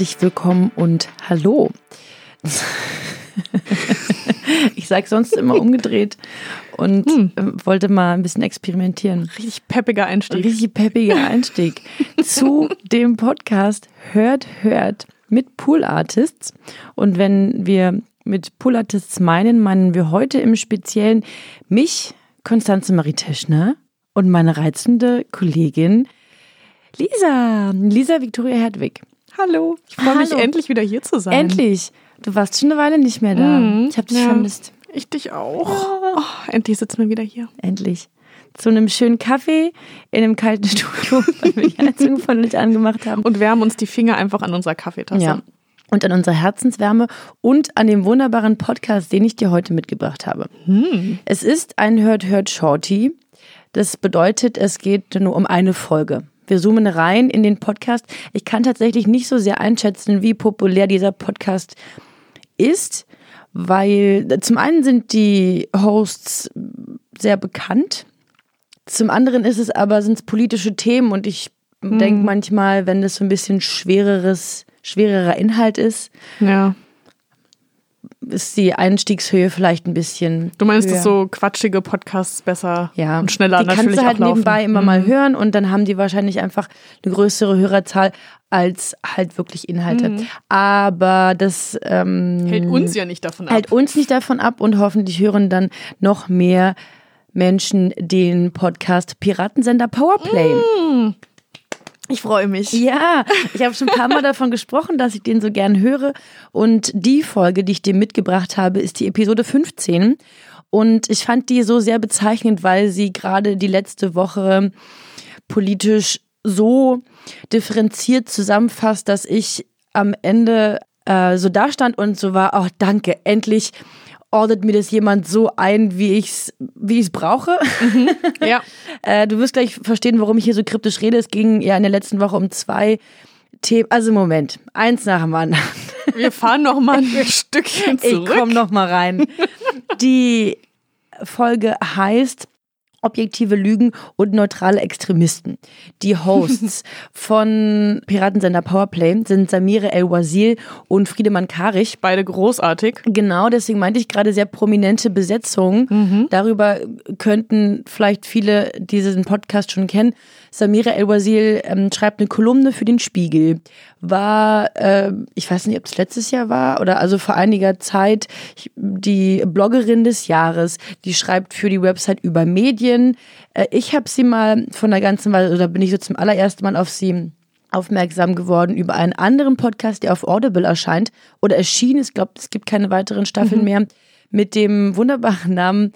Herzlich willkommen und hallo. ich sage sonst immer umgedreht und hm. wollte mal ein bisschen experimentieren. Richtig peppiger Einstieg. Richtig peppiger Einstieg zu dem Podcast Hört, Hört mit Pool Artists. Und wenn wir mit Pool Artists meinen, meinen wir heute im Speziellen mich, Konstanze Marie Teschner und meine reizende Kollegin Lisa, Lisa Victoria Hertwig. Hallo. Ich freue mich endlich wieder hier zu sein. Endlich. Du warst schon eine Weile nicht mehr da. Mhm. Ich habe dich ja, vermisst. Ich dich auch. Oh, endlich sitzen wir wieder hier. Endlich. Zu einem schönen Kaffee in einem kalten Studio, weil wir die Heizung von nicht angemacht haben. Und wärmen uns die Finger einfach an unserer Kaffeetasse. Ja. Und an unserer Herzenswärme und an dem wunderbaren Podcast, den ich dir heute mitgebracht habe. Hm. Es ist ein Hört Hört Shorty. Das bedeutet, es geht nur um eine Folge. Wir zoomen rein in den Podcast. Ich kann tatsächlich nicht so sehr einschätzen, wie populär dieser Podcast ist, weil zum einen sind die Hosts sehr bekannt, zum anderen ist es aber sind es politische Themen und ich mhm. denke manchmal, wenn das so ein bisschen schwereres, schwererer Inhalt ist, ja ist die Einstiegshöhe vielleicht ein bisschen. Du meinst, höher. dass so quatschige Podcasts besser ja. und schneller die natürlich kannst du halt auch laufen. nebenbei immer mhm. mal hören und dann haben die wahrscheinlich einfach eine größere Hörerzahl als halt wirklich Inhalte. Mhm. Aber das ähm, hält uns ja nicht davon ab. Hält uns nicht davon ab und hoffentlich hören dann noch mehr Menschen den Podcast Piratensender Powerplay. Mhm. Ich freue mich. Ja, ich habe schon ein paar Mal davon gesprochen, dass ich den so gern höre. Und die Folge, die ich dir mitgebracht habe, ist die Episode 15. Und ich fand die so sehr bezeichnend, weil sie gerade die letzte Woche politisch so differenziert zusammenfasst, dass ich am Ende äh, so dastand und so war, oh danke, endlich ordnet mir das jemand so ein, wie ich es wie ich's brauche. Mhm, ja. äh, du wirst gleich verstehen, warum ich hier so kryptisch rede. Es ging ja in der letzten Woche um zwei Themen. Also Moment, eins nach dem anderen. Wir fahren noch mal ein Stückchen zurück. Ich komme noch mal rein. Die Folge heißt objektive Lügen und neutrale Extremisten. Die Hosts von Piratensender Powerplay sind Samire El-Wazil und Friedemann Karich. Beide großartig. Genau, deswegen meinte ich gerade sehr prominente Besetzungen. Mhm. Darüber könnten vielleicht viele diesen Podcast schon kennen. Samira El-Wazil ähm, schreibt eine Kolumne für den Spiegel. War, äh, ich weiß nicht, ob es letztes Jahr war oder also vor einiger Zeit die Bloggerin des Jahres. Die schreibt für die Website über Medien. Äh, ich habe sie mal von der ganzen Weile, oder bin ich so zum allerersten Mal auf sie aufmerksam geworden über einen anderen Podcast, der auf Audible erscheint oder erschien. Ich glaube, es gibt keine weiteren Staffeln mhm. mehr mit dem wunderbaren Namen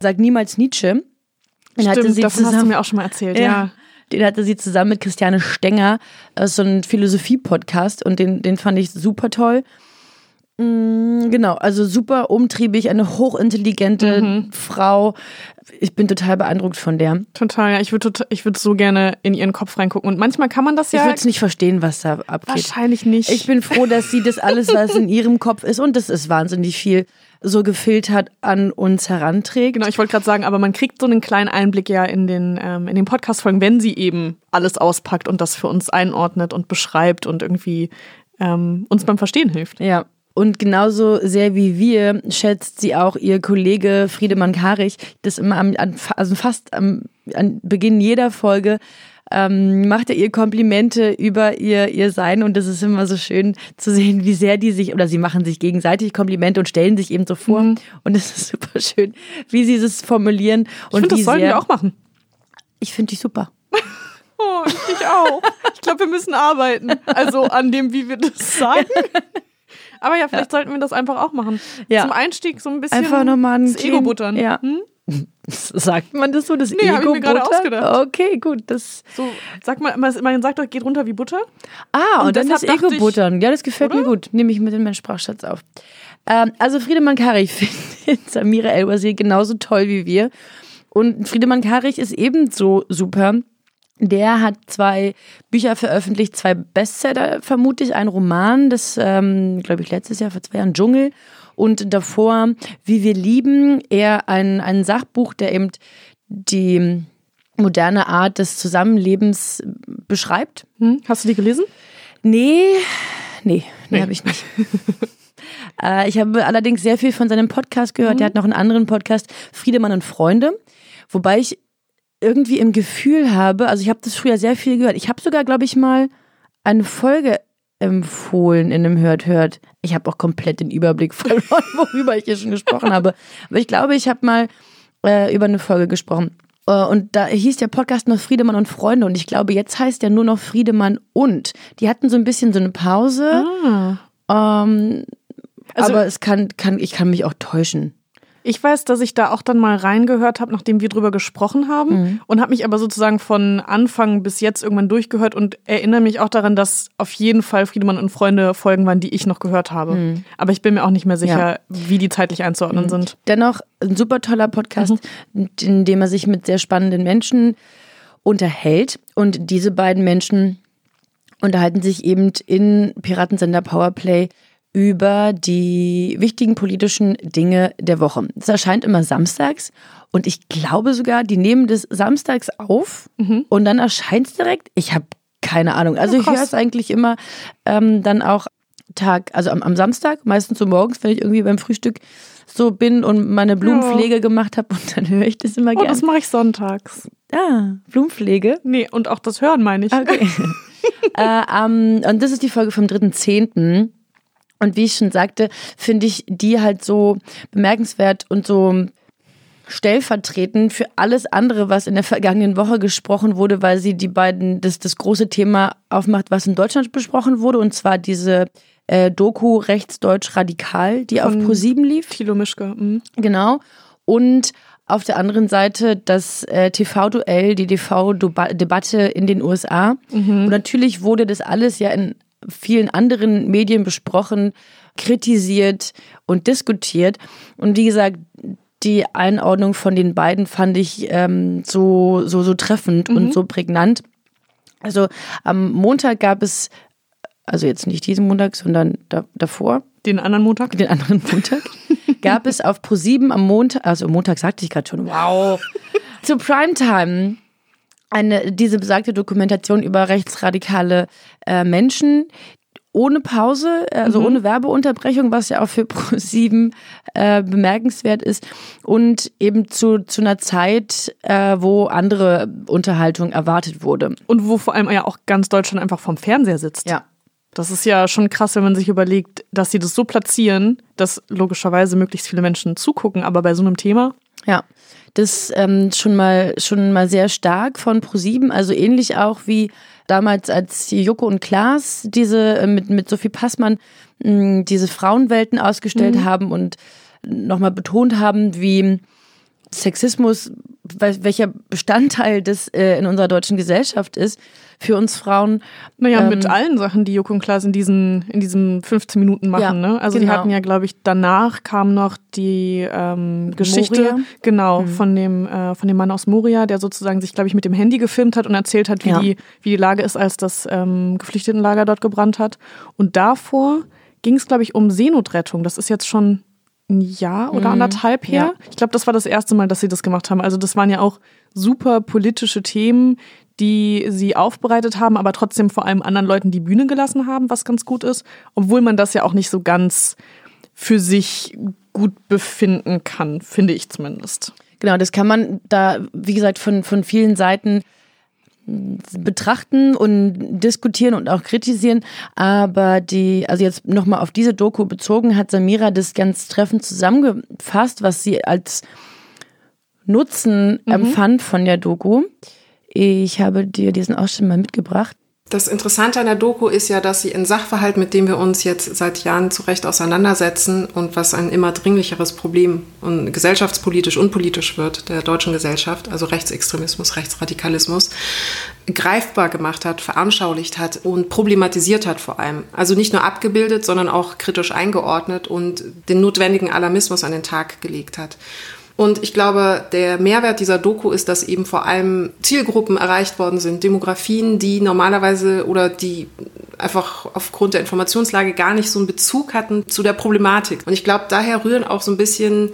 Sag niemals Nietzsche. Den Stimmt, hatte sie davon zusammen, hast du mir auch schon mal erzählt, ja. ja. Den hatte sie zusammen mit Christiane Stenger, äh, so ein Philosophie-Podcast und den, den fand ich super toll. Mm, genau, also super umtriebig, eine hochintelligente mhm. Frau. Ich bin total beeindruckt von der. Total, ja. Ich würde ich würd so gerne in ihren Kopf reingucken. Und manchmal kann man das ja. Ich würde es nicht verstehen, was da abgeht. Wahrscheinlich nicht. Ich bin froh, dass sie das alles, was in ihrem Kopf ist, und das ist wahnsinnig viel, so gefiltert an uns heranträgt. Genau, ich wollte gerade sagen, aber man kriegt so einen kleinen Einblick ja in den, ähm, in den Podcast-Folgen, wenn sie eben alles auspackt und das für uns einordnet und beschreibt und irgendwie ähm, uns beim Verstehen hilft. Ja, und genauso sehr wie wir schätzt sie auch ihr Kollege Friedemann Karich, das immer am, also fast am an Beginn jeder Folge ähm, macht er ihr Komplimente über ihr, ihr Sein und das ist immer so schön zu sehen, wie sehr die sich, oder sie machen sich gegenseitig Komplimente und stellen sich eben so vor mhm. und es ist super schön, wie sie es formulieren. Ich und find, das sollten wir auch machen. Ich finde die super. oh, ich auch. Ich glaube, wir müssen arbeiten. Also an dem, wie wir das sagen. Aber ja, vielleicht ja. sollten wir das einfach auch machen. Ja. Zum Einstieg so ein bisschen einfach nochmal das Ego buttern. Ja. Hm? Sagt man das so, das Nee, hab ich Ego mir gerade ausgedacht. Okay, gut, das So, sag mal, man sagt doch, geht runter wie Butter. Ah, und, Und dann das Ego ich- buttern. Ja, das gefällt mir Oder? gut. Nehme ich mit in meinen Sprachschatz auf. Ähm, also Friedemann Karich findet Samira El-Wazir genauso toll wie wir. Und Friedemann Karich ist ebenso super. Der hat zwei Bücher veröffentlicht, zwei Bestseller vermutlich, ein Roman, das ähm, glaube ich letztes Jahr vor zwei Jahren Dschungel und davor Wie wir lieben, eher ein, ein Sachbuch, der eben die moderne Art des Zusammenlebens beschreibt. Hm? Hast du die gelesen? Nee, nee, nee, Nee. habe ich nicht. äh, ich habe allerdings sehr viel von seinem Podcast gehört. Mhm. Der hat noch einen anderen Podcast, Friedemann und Freunde, wobei ich irgendwie im Gefühl habe, also ich habe das früher sehr viel gehört. Ich habe sogar, glaube ich, mal eine Folge empfohlen in einem Hört Hört. Ich habe auch komplett den Überblick verloren, worüber ich hier schon gesprochen habe. Aber ich glaube, ich habe mal äh, über eine Folge gesprochen. Äh, Und da hieß der Podcast noch Friedemann und Freunde und ich glaube, jetzt heißt der nur noch Friedemann und. Die hatten so ein bisschen so eine Pause, Ah. ähm, Also- aber es kann, kann, ich kann mich auch täuschen. Ich weiß, dass ich da auch dann mal reingehört habe, nachdem wir drüber gesprochen haben Mhm. und habe mich aber sozusagen von Anfang bis jetzt irgendwann durchgehört und erinnere mich auch daran, dass auf jeden Fall Friedemann und Freunde Folgen waren, die ich noch gehört habe. Aber ich bin mir auch nicht mehr sicher, Mhm. Ja. wie die zeitlich einzuordnen sind. Dennoch ein super toller Podcast, in dem er sich mit sehr spannenden Menschen unterhält. Und diese beiden Menschen unterhalten sich eben in Piratensender Powerplay über die wichtigen politischen Dinge der Woche. Es erscheint immer samstags und ich glaube sogar, die nehmen das samstags auf und dann erscheint es direkt. Ich habe keine Ahnung. Also Ja, ich höre es eigentlich immer ähm, dann auch Tag, also am, am Samstag, meistens so morgens, wenn ich irgendwie beim Frühstück so bin und meine Blumenpflege gemacht habe und dann höre ich das immer Oh, gerne. das mache ich sonntags. Ah, Blumenpflege. Nee, und auch das Hören meine ich. Okay. äh, ähm, und das ist die Folge vom 3.10. Und wie ich schon sagte, finde ich die halt so bemerkenswert und so stellvertretend für alles andere, was in der vergangenen Woche gesprochen wurde, weil sie die beiden, das, das große Thema aufmacht, was in Deutschland besprochen wurde, und zwar diese äh, Doku Rechtsdeutsch Radikal, die auf Von Pro7 lief. Thilo Mischke. mhm. Genau. Und auf der anderen Seite das äh, TV-Duell, die TV-Debatte in den USA. Und natürlich wurde das alles ja in vielen anderen Medien besprochen, kritisiert und diskutiert. Und wie gesagt, die Einordnung von den beiden fand ich ähm, so, so, so treffend und so prägnant. Also am Montag gab es, also jetzt nicht diesen Montag, sondern da, davor, Den anderen Montag. den anderen Montag, gab es auf Pro7 am Montag, also Montag sagte ich gerade schon, wow, zu Primetime eine, diese besagte Dokumentation über rechtsradikale äh, Menschen ohne Pause, also ohne Werbeunterbrechung, was ja auch für Pro7 äh, bemerkenswert ist und eben zu, zu einer Zeit, äh, wo andere Unterhaltung erwartet wurde. Und wo vor allem ja auch ganz Deutschland einfach vom Fernseher sitzt. Ja. Das ist ja schon krass, wenn man sich überlegt, dass sie das so platzieren, dass logischerweise möglichst viele Menschen zugucken, aber bei so einem Thema. Ja, das ähm, schon mal schon mal sehr stark von ProSieben, also ähnlich auch wie damals, als Joko und Klaas diese äh, mit mit Sophie Passmann mh, diese Frauenwelten ausgestellt haben und nochmal betont haben, wie Sexismus, wel- welcher Bestandteil das äh, in unserer deutschen Gesellschaft ist für uns Frauen. Naja, Ähm, mit allen Sachen, die Joko und Klaas in diesen, in diesen 15 Minuten machen. Ja, ne? Also die genau. hatten ja, glaube ich, danach kam noch die ähm, Geschichte, Moria? genau, Mhm. von dem, äh, von dem Mann aus Moria, der sozusagen sich, glaube ich, mit dem Handy gefilmt hat und erzählt hat, wie, Ja. die, wie die Lage ist, als das ähm, Geflüchtetenlager dort gebrannt hat. Und davor ging es, glaube ich, um Seenotrettung. Das ist jetzt schon ein Jahr oder anderthalb her. Mhm. Ja. Ich glaube, das war das erste Mal, dass sie das gemacht haben. Also das waren ja auch super politische Themen, die sie aufbereitet haben, aber trotzdem vor allem anderen Leuten die Bühne gelassen haben, was ganz gut ist, obwohl man das ja auch nicht so ganz für sich gut befinden kann, finde ich zumindest. Genau, das kann man da, wie gesagt, von, von vielen Seiten betrachten und diskutieren und auch kritisieren. Aber die, also jetzt nochmal auf diese Doku bezogen, hat Samira das ganz treffend zusammengefasst, was sie als Nutzen empfand von der Doku. Ich habe dir diesen Ausschnitt mal mitgebracht. Das Interessante an der Doku ist ja, dass sie ein Sachverhalt, mit dem wir uns jetzt seit Jahren zu Recht auseinandersetzen und was ein immer dringlicheres Problem und gesellschaftspolitisch und politisch wird der deutschen Gesellschaft, also Rechtsextremismus, Rechtsradikalismus, greifbar gemacht hat, veranschaulicht hat und problematisiert hat vor allem. Also nicht nur abgebildet, sondern auch kritisch eingeordnet und den notwendigen Alarmismus an den Tag gelegt hat. Und ich glaube, der Mehrwert dieser Doku ist, dass eben vor allem Zielgruppen erreicht worden sind, Demografien, die normalerweise oder die einfach aufgrund der Informationslage gar nicht so einen Bezug hatten zu der Problematik. Und ich glaube, daher rühren auch so ein bisschen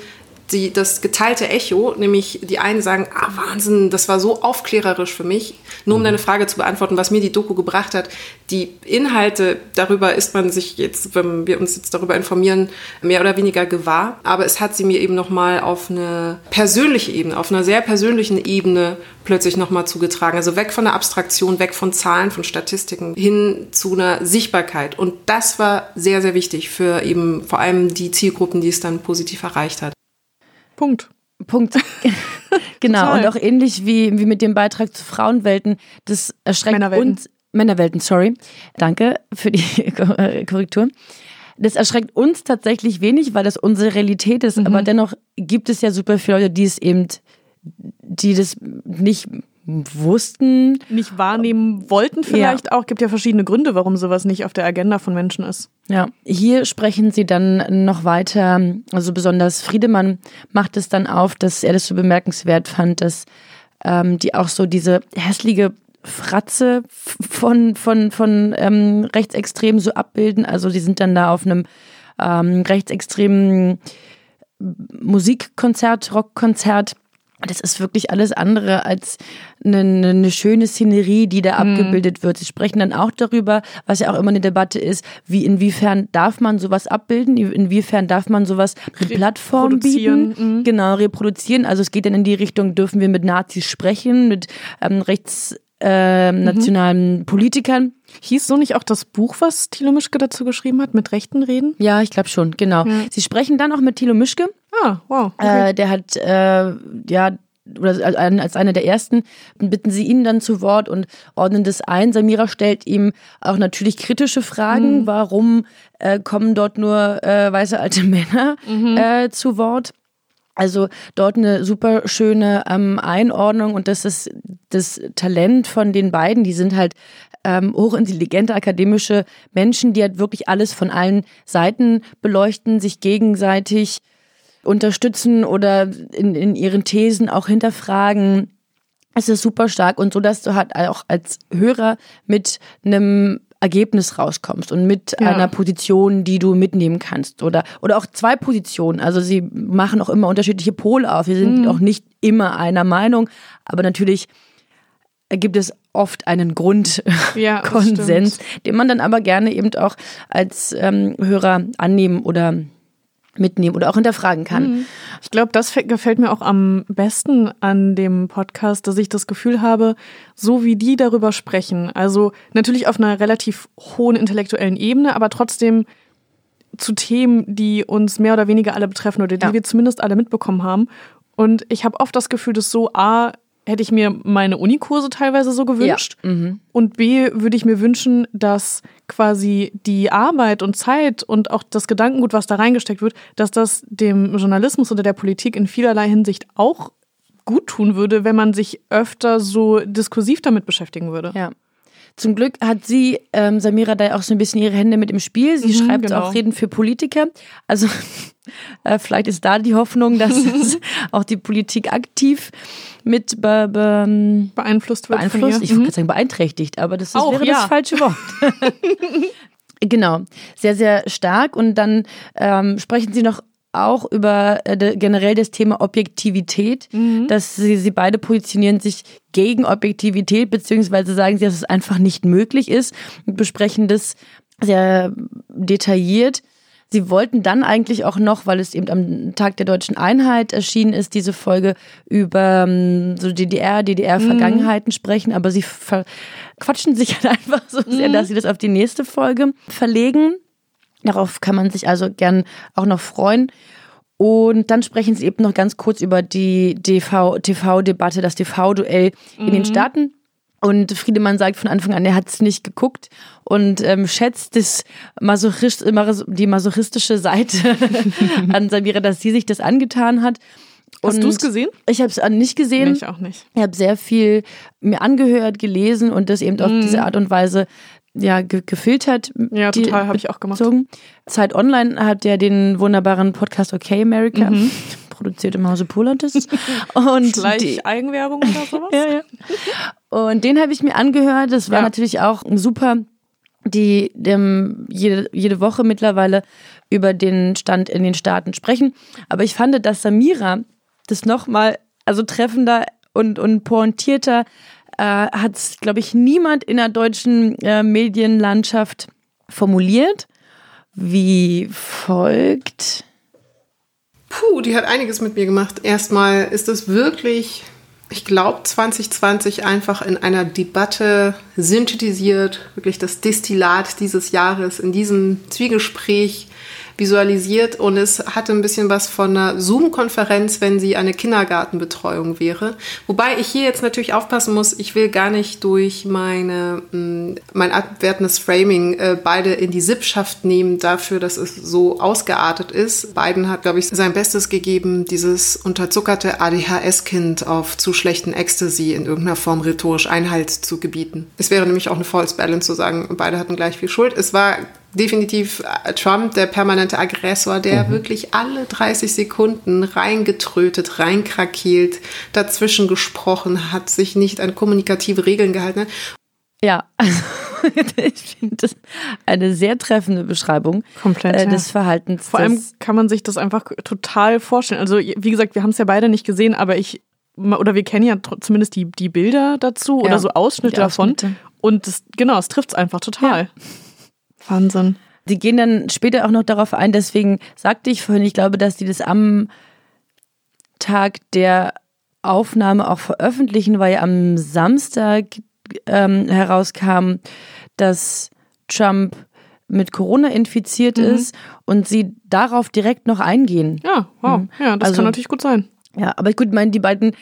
die, das geteilte Echo, nämlich die einen sagen, ah Wahnsinn, das war so aufklärerisch für mich. Nur um mhm. deine Frage zu beantworten, was mir die Doku gebracht hat, die Inhalte, darüber ist man sich jetzt, wenn wir uns jetzt darüber informieren, mehr oder weniger gewahr. Aber es hat sie mir eben nochmal auf eine persönliche Ebene, auf einer sehr persönlichen Ebene plötzlich nochmal zugetragen. Also weg von der Abstraktion, weg von Zahlen, von Statistiken, hin zu einer Sichtbarkeit. Und das war sehr, sehr wichtig für eben vor allem die Zielgruppen, die es dann positiv erreicht hat. Punkt. Punkt. genau. Und auch ähnlich wie, wie mit dem Beitrag zu Frauenwelten, das erschreckt Männerwelten. uns. Männerwelten, sorry. Danke für die Korrektur. Das erschreckt uns tatsächlich wenig, weil das unsere Realität ist. Mhm. Aber dennoch gibt es ja super viele Leute, die es eben, die das nicht wussten. Nicht wahrnehmen wollten vielleicht ja. auch. Gibt ja verschiedene Gründe, warum sowas nicht auf der Agenda von Menschen ist. Ja, hier sprechen sie dann noch weiter, also besonders Friedemann macht es dann auf, dass er das so bemerkenswert fand, dass ähm, die auch so diese hässliche Fratze von, von, von ähm, Rechtsextremen so abbilden. Also die sind dann da auf einem ähm, rechtsextremen Musikkonzert, Rockkonzert das ist wirklich alles andere als eine, eine schöne Szenerie, die da mhm. abgebildet wird. Sie sprechen dann auch darüber, was ja auch immer eine Debatte ist, wie inwiefern darf man sowas abbilden, inwiefern darf man sowas eine Plattform bieten, mhm. genau reproduzieren. Also es geht dann in die Richtung, dürfen wir mit Nazis sprechen, mit ähm, rechts äh, nationalen mhm. Politikern. Hieß so nicht auch das Buch, was Thilo Mischke dazu geschrieben hat, mit rechten Reden? Ja, ich glaube schon, genau. Ja. Sie sprechen dann auch mit Thilo Mischke. Ah, wow. Okay. Äh, der hat, äh, ja, oder als einer der ersten, bitten sie ihn dann zu Wort und ordnen das ein. Samira stellt ihm auch natürlich kritische Fragen. Mhm. Warum äh, kommen dort nur äh, weiße alte Männer mhm. äh, zu Wort? Also dort eine super schöne ähm, Einordnung und das ist das Talent von den beiden. Die sind halt ähm, hochintelligente akademische Menschen, die halt wirklich alles von allen Seiten beleuchten, sich gegenseitig unterstützen oder in, in ihren Thesen auch hinterfragen. Es ist super stark und so, dass du halt auch als Hörer mit einem Ergebnis rauskommst und mit ja. einer Position, die du mitnehmen kannst oder oder auch zwei Positionen. Also sie machen auch immer unterschiedliche Pole auf. Wir sind mhm. auch nicht immer einer Meinung, aber natürlich gibt es oft einen Grundkonsens, ja, den man dann aber gerne eben auch als ähm, Hörer annehmen oder mitnehmen oder auch hinterfragen kann. Mhm. Ich glaube, das gefällt mir auch am besten an dem Podcast, dass ich das Gefühl habe, so wie die darüber sprechen, also natürlich auf einer relativ hohen intellektuellen Ebene, aber trotzdem zu Themen, die uns mehr oder weniger alle betreffen oder die ja. wir zumindest alle mitbekommen haben. Und ich habe oft das Gefühl, dass so A, hätte ich mir meine Unikurse teilweise so gewünscht. Ja. Mhm. Und B, würde ich mir wünschen, dass quasi die Arbeit und Zeit und auch das Gedankengut, was da reingesteckt wird, dass das dem Journalismus oder der Politik in vielerlei Hinsicht auch gut tun würde, wenn man sich öfter so diskursiv damit beschäftigen würde. Ja. Zum Glück hat sie, ähm, Samira, da auch so ein bisschen ihre Hände mit im Spiel. Sie mhm, schreibt genau. auch Reden für Politiker. Also äh, vielleicht ist da die Hoffnung, dass auch die Politik aktiv mit be be beeinflusst wird. Beeinflusst, ich würde mhm. sagen beeinträchtigt, aber das, das auch, wäre ja. das falsche Wort. genau, sehr, sehr stark. Und dann ähm, sprechen sie noch auch über äh, generell das Thema Objektivität, mhm. dass sie, sie beide positionieren sich gegen Objektivität, beziehungsweise sagen sie, dass es einfach nicht möglich ist und besprechen das sehr detailliert. Sie wollten dann eigentlich auch noch, weil es eben am Tag der deutschen Einheit erschienen ist, diese Folge über ähm, so DDR, DDR-Vergangenheiten mhm. sprechen, aber sie quatschen sich halt einfach so sehr, mhm. dass sie das auf die nächste Folge verlegen. Darauf kann man sich also gern auch noch freuen. Und dann sprechen sie eben noch ganz kurz über die TV-Debatte, das TV-Duell mhm. in den mhm. Staaten. Und Friedemann sagt von Anfang an, er hat es nicht geguckt und ähm, schätzt das Masochist, die masochistische Seite an Samira, dass sie sich das angetan hat. Hast du es gesehen? Ich habe es nicht gesehen. Nee, ich auch nicht. Ich habe sehr viel mir angehört, gelesen und das eben auf Mhm. diese Art und Weise ja ge gefiltert. Ja, total, habe ich auch gemacht. Zeit Online hat ja den wunderbaren Podcast Okay America Mhm. produziert im Hause Polantis. und die, Gleich Eigenwerbung oder sowas? ja, ja. Und den habe ich mir angehört. Das war Ja. natürlich auch super, die dem, jede, jede Woche mittlerweile über den Stand in den Staaten sprechen. Aber ich fand, dass Samira das nochmal, also treffender und, und pointierter äh, hat es, glaube ich, niemand in der deutschen äh, Medienlandschaft formuliert. Wie folgt. Puh, die hat einiges mit mir gemacht. Erstmal ist es wirklich, ich glaube, 2020 einfach in einer Debatte synthetisiert, wirklich das Destillat dieses Jahres in diesem Zwiegespräch visualisiert und es hatte ein bisschen was von einer Zoom-Konferenz, wenn sie eine Kindergartenbetreuung wäre. Wobei ich hier jetzt natürlich aufpassen muss, ich will gar nicht durch meine, mh, mein abwertendes Framing äh, beide in die Sippschaft nehmen dafür, dass es so ausgeartet ist. Biden hat, glaube ich, sein Bestes gegeben, dieses unterzuckerte ADHS-Kind auf zu schlechten Ecstasy in irgendeiner Form rhetorisch Einhalt zu gebieten. Es wäre nämlich auch eine False Balance zu sagen, beide hatten gleich viel Schuld. Es war definitiv äh, Trump, der permanente Aggressor, der wirklich alle 30 Sekunden reingetrötet, reinkrakeelt, dazwischen gesprochen hat, sich nicht an kommunikative Regeln gehalten hat. Ja, also ich finde das eine sehr treffende Beschreibung Komplett, äh, ja. des Verhaltens. Vor allem kann man sich das einfach total vorstellen. Also, wie gesagt, wir haben es ja beide nicht gesehen, aber ich, oder wir kennen ja zumindest die, die Bilder dazu Ja, oder so Ausschnitte die davon. Ausschnitte. Und das, genau, es trifft es einfach total. Wahnsinn. Die gehen dann später auch noch darauf ein, deswegen sagte ich vorhin, ich glaube, dass die das am Tag der Aufnahme auch veröffentlichen, weil ja am Samstag ähm, herauskam, dass Trump mit Corona infiziert Mhm. ist und sie darauf direkt noch eingehen. Ja, wow. Ja, das Also- kann natürlich gut sein. Ja, aber gut, ich meine, die beiden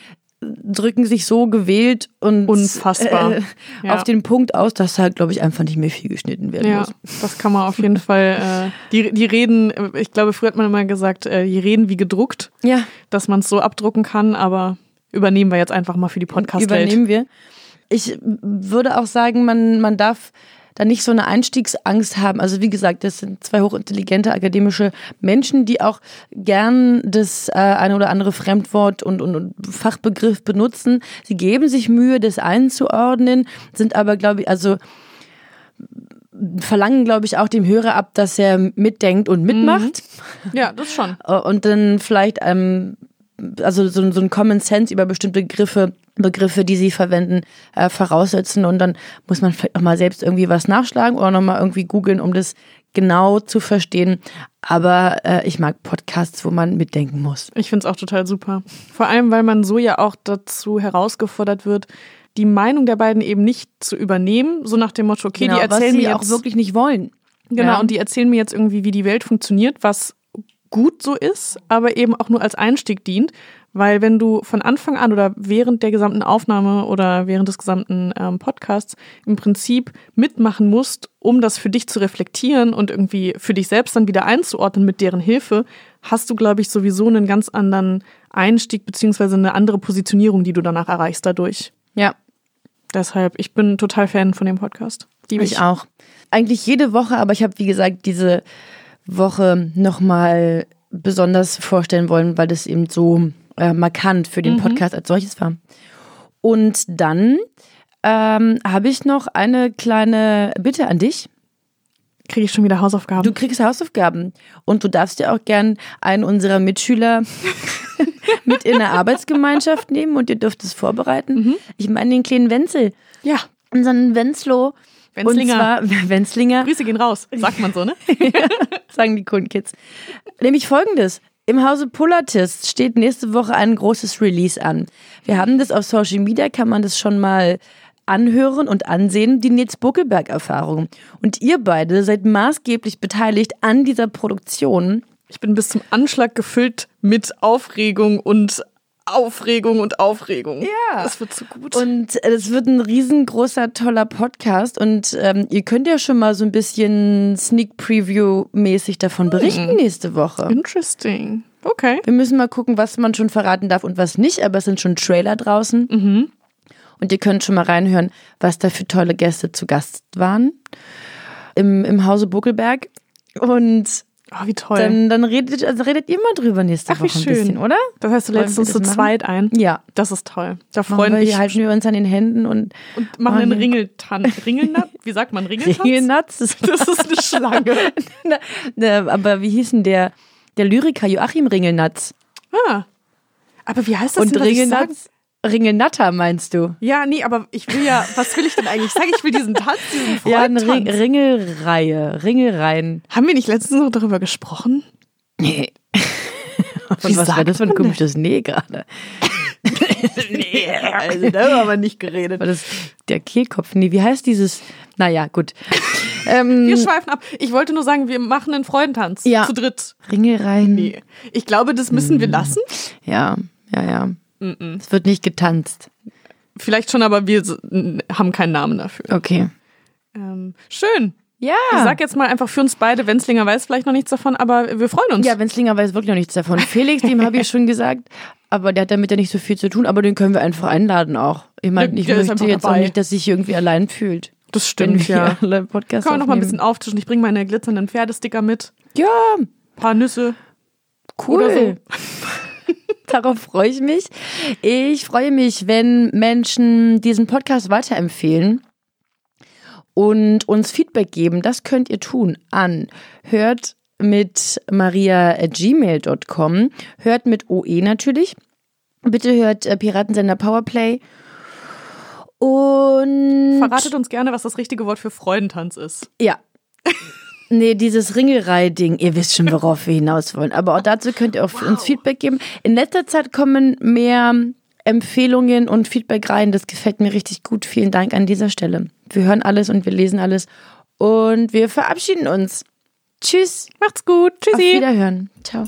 drücken sich so gewählt und Unfassbar. äh, Ja. auf den Punkt aus, dass da, glaube ich, einfach nicht mehr viel geschnitten werden Ja, muss. das kann man auf jeden Fall. Äh, die, die reden, ich glaube, früher hat man immer gesagt, äh, die reden wie gedruckt, Ja, dass man es so abdrucken kann, aber übernehmen wir jetzt einfach mal für die Podcast-Welt. übernehmen wir. Ich würde auch sagen, man, man darf da nicht so eine Einstiegsangst haben. Also wie gesagt, das sind zwei hochintelligente akademische Menschen, die auch gern das äh, eine oder andere Fremdwort und, und, und Fachbegriff benutzen. Sie geben sich Mühe, das einzuordnen, sind aber, glaube ich, also verlangen, glaube ich, auch dem Hörer ab, dass er mitdenkt und mitmacht. Ja, das schon. Und dann vielleicht ähm, also so, so ein Common Sense über bestimmte Begriffe, Begriffe, die sie verwenden, äh, voraussetzen und dann muss man vielleicht auch mal selbst irgendwie was nachschlagen oder nochmal irgendwie googeln, um das genau zu verstehen. Aber äh, ich mag Podcasts, wo man mitdenken muss. Ich finde es auch total super. Vor allem, weil man so ja auch dazu herausgefordert wird, die Meinung der beiden eben nicht zu übernehmen, so nach dem Motto, okay, genau, die erzählen mir auch wirklich nicht wollen. Genau, Ja. und die erzählen mir jetzt irgendwie, wie die Welt funktioniert, was gut so ist, aber eben auch nur als Einstieg dient. Weil wenn du von Anfang an oder während der gesamten Aufnahme oder während des gesamten ähm, Podcasts im Prinzip mitmachen musst, um das für dich zu reflektieren und irgendwie für dich selbst dann wieder einzuordnen mit deren Hilfe, hast du, glaube ich, sowieso einen ganz anderen Einstieg beziehungsweise eine andere Positionierung, die du danach erreichst dadurch. Ja, Deshalb, ich bin total Fan von dem Podcast. Liebe ich auch. Eigentlich jede Woche, aber ich habe, wie gesagt, diese Woche nochmal besonders vorstellen wollen, weil das eben so äh, markant für den Podcast als solches war. Und dann ähm, habe ich noch eine kleine Bitte an dich. Kriege ich schon wieder Hausaufgaben? Du kriegst Hausaufgaben und du darfst dir auch gern einen unserer Mitschüler mit in eine Arbeitsgemeinschaft nehmen und ihr dürft es vorbereiten. Ich meine den kleinen Wenzel, ja, unseren Wenzlo. Wenzlinger. Und zwar Wenzlinger. Grüße gehen raus, sagt man so, ne? sagen die coolen Kids. Nämlich folgendes. Im Hause Pullertist steht nächste Woche ein großes Release an. Wir haben das auf Social Media, kann man das schon mal anhören und ansehen, die Nils Buckelberg-Erfahrung. Und ihr beide seid maßgeblich beteiligt an dieser Produktion. Ich bin bis zum Anschlag gefüllt mit Aufregung und Aufregung und Aufregung. Ja. Das wird so gut. Und es wird ein riesengroßer, toller Podcast. Und ähm, ihr könnt ja schon mal so ein bisschen Sneak Preview-mäßig davon berichten nächste Woche. Interesting. Okay. Wir müssen mal gucken, was man schon verraten darf und was nicht. Aber es sind schon Trailer draußen. Und ihr könnt schon mal reinhören, was da für tolle Gäste zu Gast waren. Im, im Hause Buckelberg. Und Oh, wie toll. dann, dann redet, also redet ihr mal drüber nächste Ach, wie Woche ein schön. bisschen, oder? das heißt, du lädst uns zu machen? zweit ein. Ja. Das ist toll. Da freuen wir, mich halten wir uns an den Händen und und machen einen Oh, nee. Ringeltan. Ringelnat? Wie sagt man Ringeltanz? Ringelnatz. Das ist eine Schlange. Na, na, aber wie hieß denn der, der Lyriker Joachim Ringelnatz? Ah. Aber wie heißt das Und denn? Ringelnatz? Ringelnatter meinst du? Ja, nee, aber ich will ja, was will ich denn eigentlich sagen? Ich will diesen Tanz, diesen Ja, eine. Ring, Ringelreihe, Ringelreihen. Haben wir nicht letztens noch darüber gesprochen? Nee. Und was war das für ein komisches Nee gerade? Nee, also da haben wir nicht geredet. War das der Kehlkopf? Nee, wie heißt dieses? Naja, gut. Ähm, Wir schweifen ab. Ich wollte nur sagen, wir machen einen Freudentanz. Ja. Zu dritt. Ringelreihen. Nee. Ich glaube, das müssen wir lassen. Ja, ja, ja. Es wird nicht getanzt. Vielleicht schon, aber wir haben keinen Namen dafür. Okay. Ähm, schön. Ja. Ich sag jetzt mal einfach für uns beide, Wenzlinger weiß vielleicht noch nichts davon, aber wir freuen uns. Ja, Wenzlinger weiß wirklich noch nichts davon. Felix, dem habe ich schon gesagt, aber der hat damit ja nicht so viel zu tun, aber den können wir einfach einladen auch. Ich meine, ich möchte jetzt auch dabei. nicht, dass sich irgendwie allein fühlt. das Wenn stimmt, wir ja. alle Podcasts Können wir noch mal ein bisschen auftischen. Ich bringe meine glitzernden Pferdesticker mit. Ja, Ein paar Nüsse. cool. Oder so. Darauf freue ich mich. Ich freue mich, wenn Menschen diesen Podcast weiterempfehlen und uns Feedback geben. Das könnt ihr tun an hört mit maria.gmail.com. Hört mit OE natürlich. Bitte hört äh, Piratensender Powerplay. Und Verratet uns gerne, was das richtige Wort für Freudentanz ist. ja. Nee, dieses Ringelreihe-Ding, ihr wisst schon, worauf wir hinaus wollen. Aber auch dazu könnt ihr auch uns Feedback geben. In letzter Zeit kommen mehr Empfehlungen und Feedback rein. Das gefällt mir richtig gut. Vielen Dank an dieser Stelle. Wir hören alles und wir lesen alles. Und wir verabschieden uns. Tschüss. Macht's gut. Auf Tschüssi. Wiederhören. Ciao.